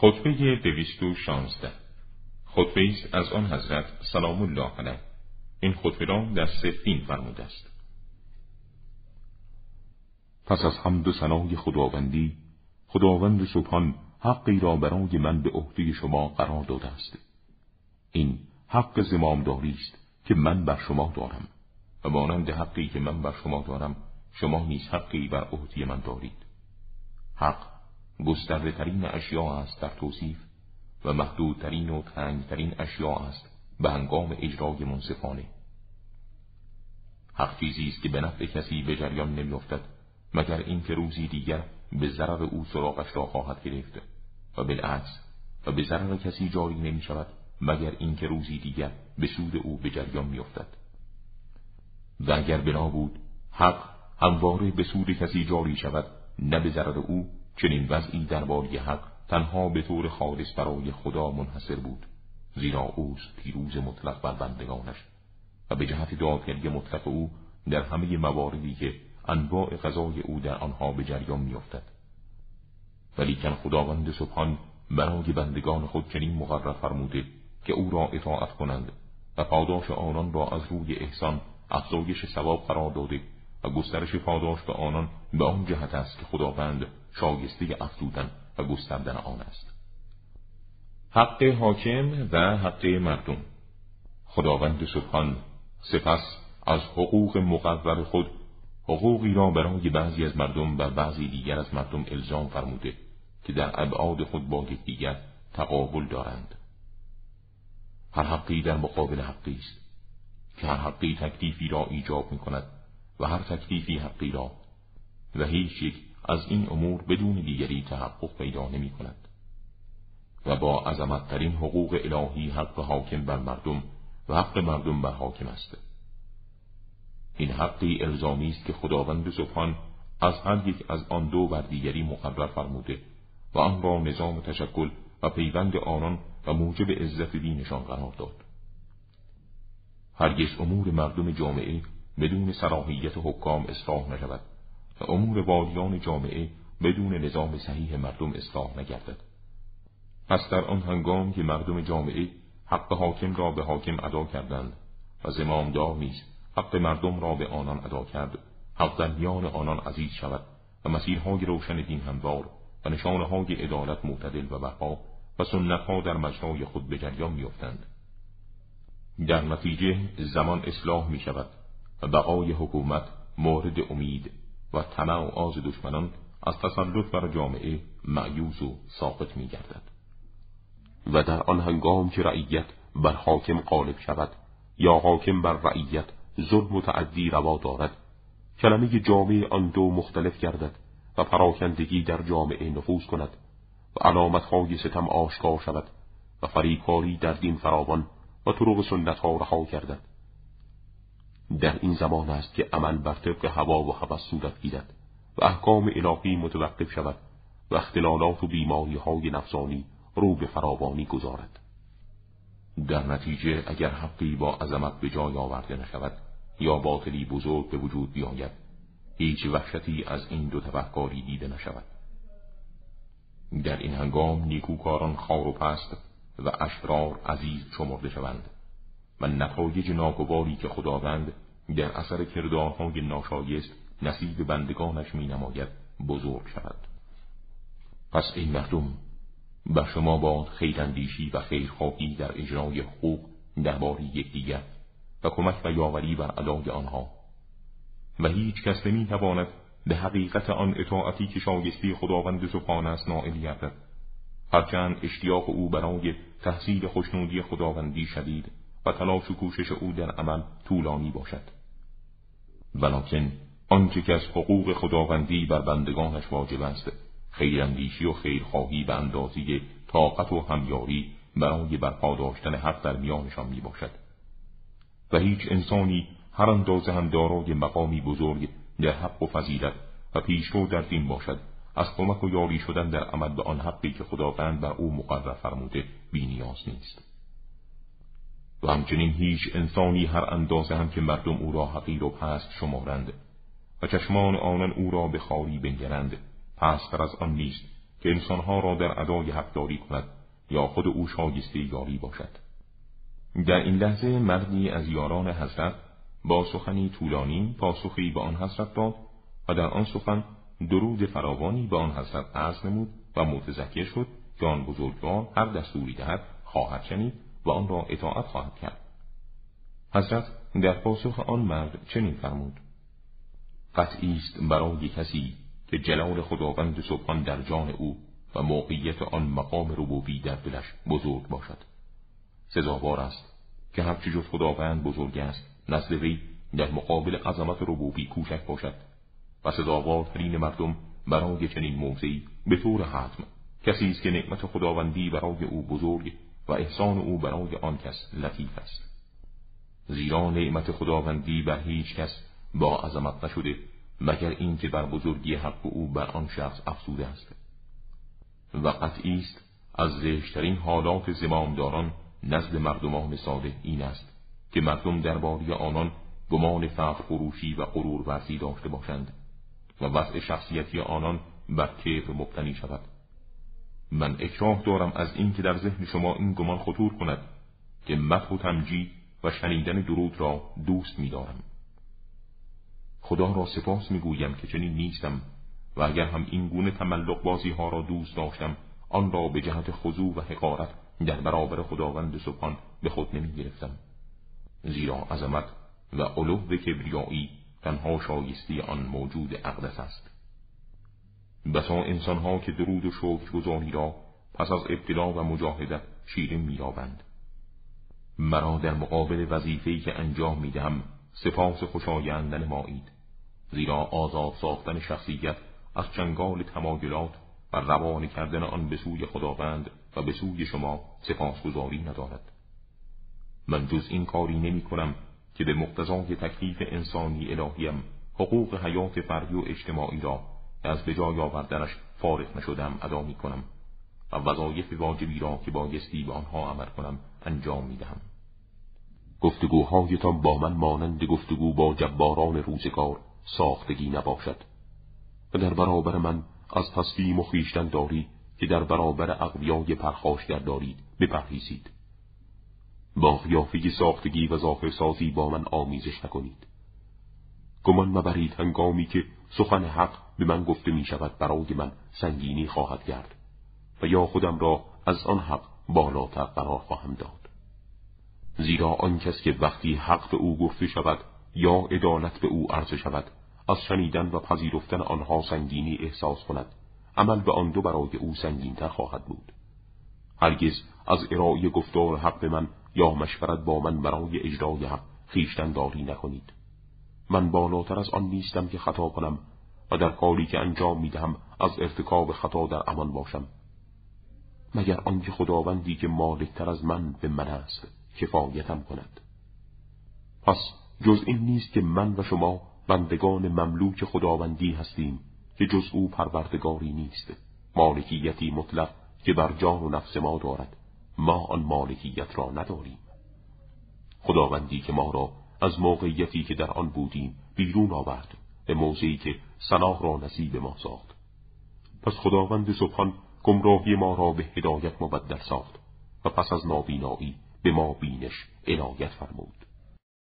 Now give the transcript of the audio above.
خطبه دویست و شانزده. خطبه است از آن حضرت سلام الله علیه. این خطبه را در سفین فرموده است. پس از حمد و ثنای خداوندی خداوند سبحان حقی را برای من به عهده شما قرار داده است. این حق زمامداری است که من بر شما دارم و مانند حقی که من بر شما دارم شما نیز حقی بر عهده من دارید. حق گسترده ترین اشیاء است در توصیف و محدودترین و تنگترین اشیاء است به هنگام اجرای منصفانه. حق چیزی است که به نفع کسی به جریان نمیافتد مگر اینکه روزی دیگر به ضرر او سراغش را خواهد گرفت و بالعکس و به ضرر کسی جاری نمی شود مگر اینکه روزی دیگر به سود او به جریان میافتد. و اگر بنا بود حق همواره به سود کسی جاری شود نه به ضرر او چنین وضعی درباره حق تنها به طور خالص برای خدا منحصر بود زیرا اوست پیروز مطلق بر بندگانش و به جهت دادگری مطلق او در همه مواردی که انواع غذای او در آنها به جریان میافتد. ولیکن خداوند سبحان برای بندگان خود چنین مقرر فرموده که او را اطاعت کنند و پاداش آنان را از روی احسان افزایش ثواب قرار داده و گسترش پاداش به آنان به آن جهت است که خداوند شایسته افزودن و گستردن آن است. حق حاکم و حق مردم. خداوند سبحان سپس از حقوق مقرر خود حقوقی را برای بعضی از مردم و بعضی دیگر از مردم الزام فرموده که در ابعاد خود با یکدیگر تقابل دارند. هر حقی در مقابل حقی است که هر حقی تکلیفی را ایجاب می کند و هر تکلیفی حقی را و هیچ یک از این امور بدون دیگری تحقق پیدا نمی کند. و با عظمتترین حقوق الهی حق حاکم بر مردم و حق مردم بر حاکم است. این حقی الزامی است که خداوند سبحان از هر یک از آن دو بر دیگری مقرر فرموده و آن را نظام تشکل و پیوند آنان و موجب عزت دینشان قرار داد. هرگز امور مردم جامعه بدون صلاحیت حکام اصلاح نشود. و امور والیان جامعه بدون نظام صحیح مردم اصلاح نگردد. پس در آن هنگام که مردم جامعه حق حاکم را به حاکم ادا کردند و زمامدار نیز حق مردم را به آنان ادا کرد حق در میان آنان عزیز شود و مسیرهای روشن دین هموار و نشانهای عدالت معتدل و بقا و سنتها در مجرای خود به جریان میافتند. در نتیجه زمان اصلاح می شود و بقای حکومت مورد امید و طمع و آز دشمنان از تسلط بر جامعه معیوز و ساقط می گردد. و در آن هنگام که رعیت بر حاکم غالب شود یا حاکم بر رعیت ظلم و تعدی روا دارد کلمه جامعه آن دو مختلف گردد و پراکندگی در جامعه نفوذ کند و علامتهای ستم آشکار شود و فریبکاری در دین فراوان و طرق سنت ها رها گردد در این زمان است که عمل بر طبق هوا و هوس صورت گیرد و احکام الهی متوقف شود و اختلالات و بیماری های نفسانی رو به فراوانی گذارد. در نتیجه اگر حقی با عظمت به جای آورده نشود یا باطلی بزرگ به وجود بیاید هیچ وحشتی از این دو تبهکاری دیده نشود. در این هنگام نیکوکاران خار و پست و اشرار عزیز شمرده شوند. و نتایج ناگواری که خداوند در اثر کردارهای ناشایست نصیب بندگانش می نماید بزرگ شود. پس این مردم به شما باد خیراندیشی و خیرخواهی در اجرای حقوق درباره یکدیگر و کمک و یاوری بر ادای آنها. و هیچ کس نمی تواند به حقیقت آن اطاعتی که شایستی خداوند سبحان است نائل گردد. هرچند اشتیاق او برای تحصیل خوشنودی خداوندی شدید. و تلاش و کوشش او در عمل طولانی باشد. ولکن آنچه که از حقوق خداوندی بر بندگانش واجب است خیراندیشی و خیرخواهی به اندازی طاقت و همیاری برای برپا داشتن حق در میانشان می باشد و هیچ انسانی هر اندازه هم دارای مقامی بزرگ در حق و فضیلت و پیشرو در دین باشد. از کمک و یاری شدن در عمل به آن حقی که خداوند بر او مقرر فرموده بینیاز نیست. و همچنین هیچ انسانی هر اندازه هم که مردم او را حقیر و پست شمارند و چشمان آنان او را به خاری بنگرند. پستر از آن نیست که انسانها را در ادای حق داری کند یا خود او شایسته یاری باشد. در این لحظه مردی از یاران حضرت با سخنی طولانی پاسخی به آن حضرت داد و در آن سخن درود فراوانی به آن حضرت عرض نمود و متذکر شد که آن بزرگوار هر دستوری دهد خواهد شنید و آن را اطاعت خواهد کرد. حضرت در پاسخ آن مرد چنین فرمود قطعی است برای کسی که جلال خداوند سبحان در جان او و موقعیت آن مقام ربوبی در دلش بزرگ باشد. سزاوار است که هرچه جز خداوند بزرگ است نزد وی در مقابل عظمت ربوبی کوچک باشد و سزاوارترین مردم برای چنین موضعی به طور حتم کسی است که نعمت خداوندی برای او بزرگ و احسان او برای آن کس لطیف است. زیرا نعمت خداوندی بر هیچ کس با عظمت نشده مگر اینکه بر بزرگی حق او بر آن شخص افزوده است. و قطعی است از زشترین حالات زمامداران نزد مردمان ساده این است که مردم درباره آنان گمان فخر فروشی و غرور ورزی داشته باشند و وضع شخصیتی آنان بر کبر مبتنی شود. من اکراه دارم از اینکه در ذهن شما این گمان خطور کند که مدح و تمجید و شنیدن درود را دوست می‌دارم. خدا را سپاس می‌گویم که چنین نیستم و اگر هم این گونه تملق بازی ها را دوست داشتم آن را به جهت خضوع و حقارت در برابر خداوند سبحان به خود نمی گرفتم زیرا عظمت و علو کبریایی تنها شایستی آن موجود اقدس است بسا انسانها که درود و شکر گذاری را پس از ابتلا و مجاهدت شیرین مییابند. مرا در مقابل وظیفه‌ای که انجام می‌دهم سپاس خوشایند نمایید زیرا آزاد ساختن شخصیت از چنگال تمایلات و روان کردن آن به سوی خداوند و به سوی شما سپاسگزاری ندارد. من جز این کاری نمی کنم که به مقتضای تکلیف انسانی الهیم حقوق حیات فردی و اجتماعی را از به جای آوردنش فارغ نشدم ادا می کنم و وظایف واجبی را که بایستی به آنها عمل کنم انجام می دهم. گفتگوهایتان با من مانند گفتگو با جباران روزگار ساختگی نباشد. و در برابر من از تسلیم و خیشتن داری که در برابر اقویای پرخاشگر دارید بپرهیزید. با قیافه ساختگی و ظاهر سازی با من آمیزش نکنید. گمان مبرید هنگامی که سخن حق به من گفته می شود برای من سنگینی خواهد کرد و یا خودم را از آن حق بالاتر قرار خواهم داد. زیرا آن کس که وقتی حق به او گفته شود یا عدالت به او عرضه شود از شنیدن و پذیرفتن آنها سنگینی احساس کند. عمل به آن دو برای او سنگینتر خواهد بود. هرگز از ارائه گفتار حق به من یا مشورت با من برای اجرای حق خیشتن داری نکنید. من بالاتر از آن نیستم که خطا کنم و در کاری که انجام می‌دهم از ارتکاب خطا در امان باشم. مگر آنکه خداوندی که مالکتر از من به من است کفایتم کند؟ پس جز این نیست که من و شما بندگان مملوک خداوندی هستیم که جز او پروردگاری نیست. مالکیتی مطلق که بر جان و نفس ما دارد ما آن مالکیت را نداریم. خداوندی که ما را از موقعیتی که در آن بودیم بیرون آورد به موضعی که صلاح را نصیب ما ساخت. پس خداوند سبحان گمراهی ما را به هدایت مبدل ساخت و پس از نابینایی به ما بینش عنایت فرمود.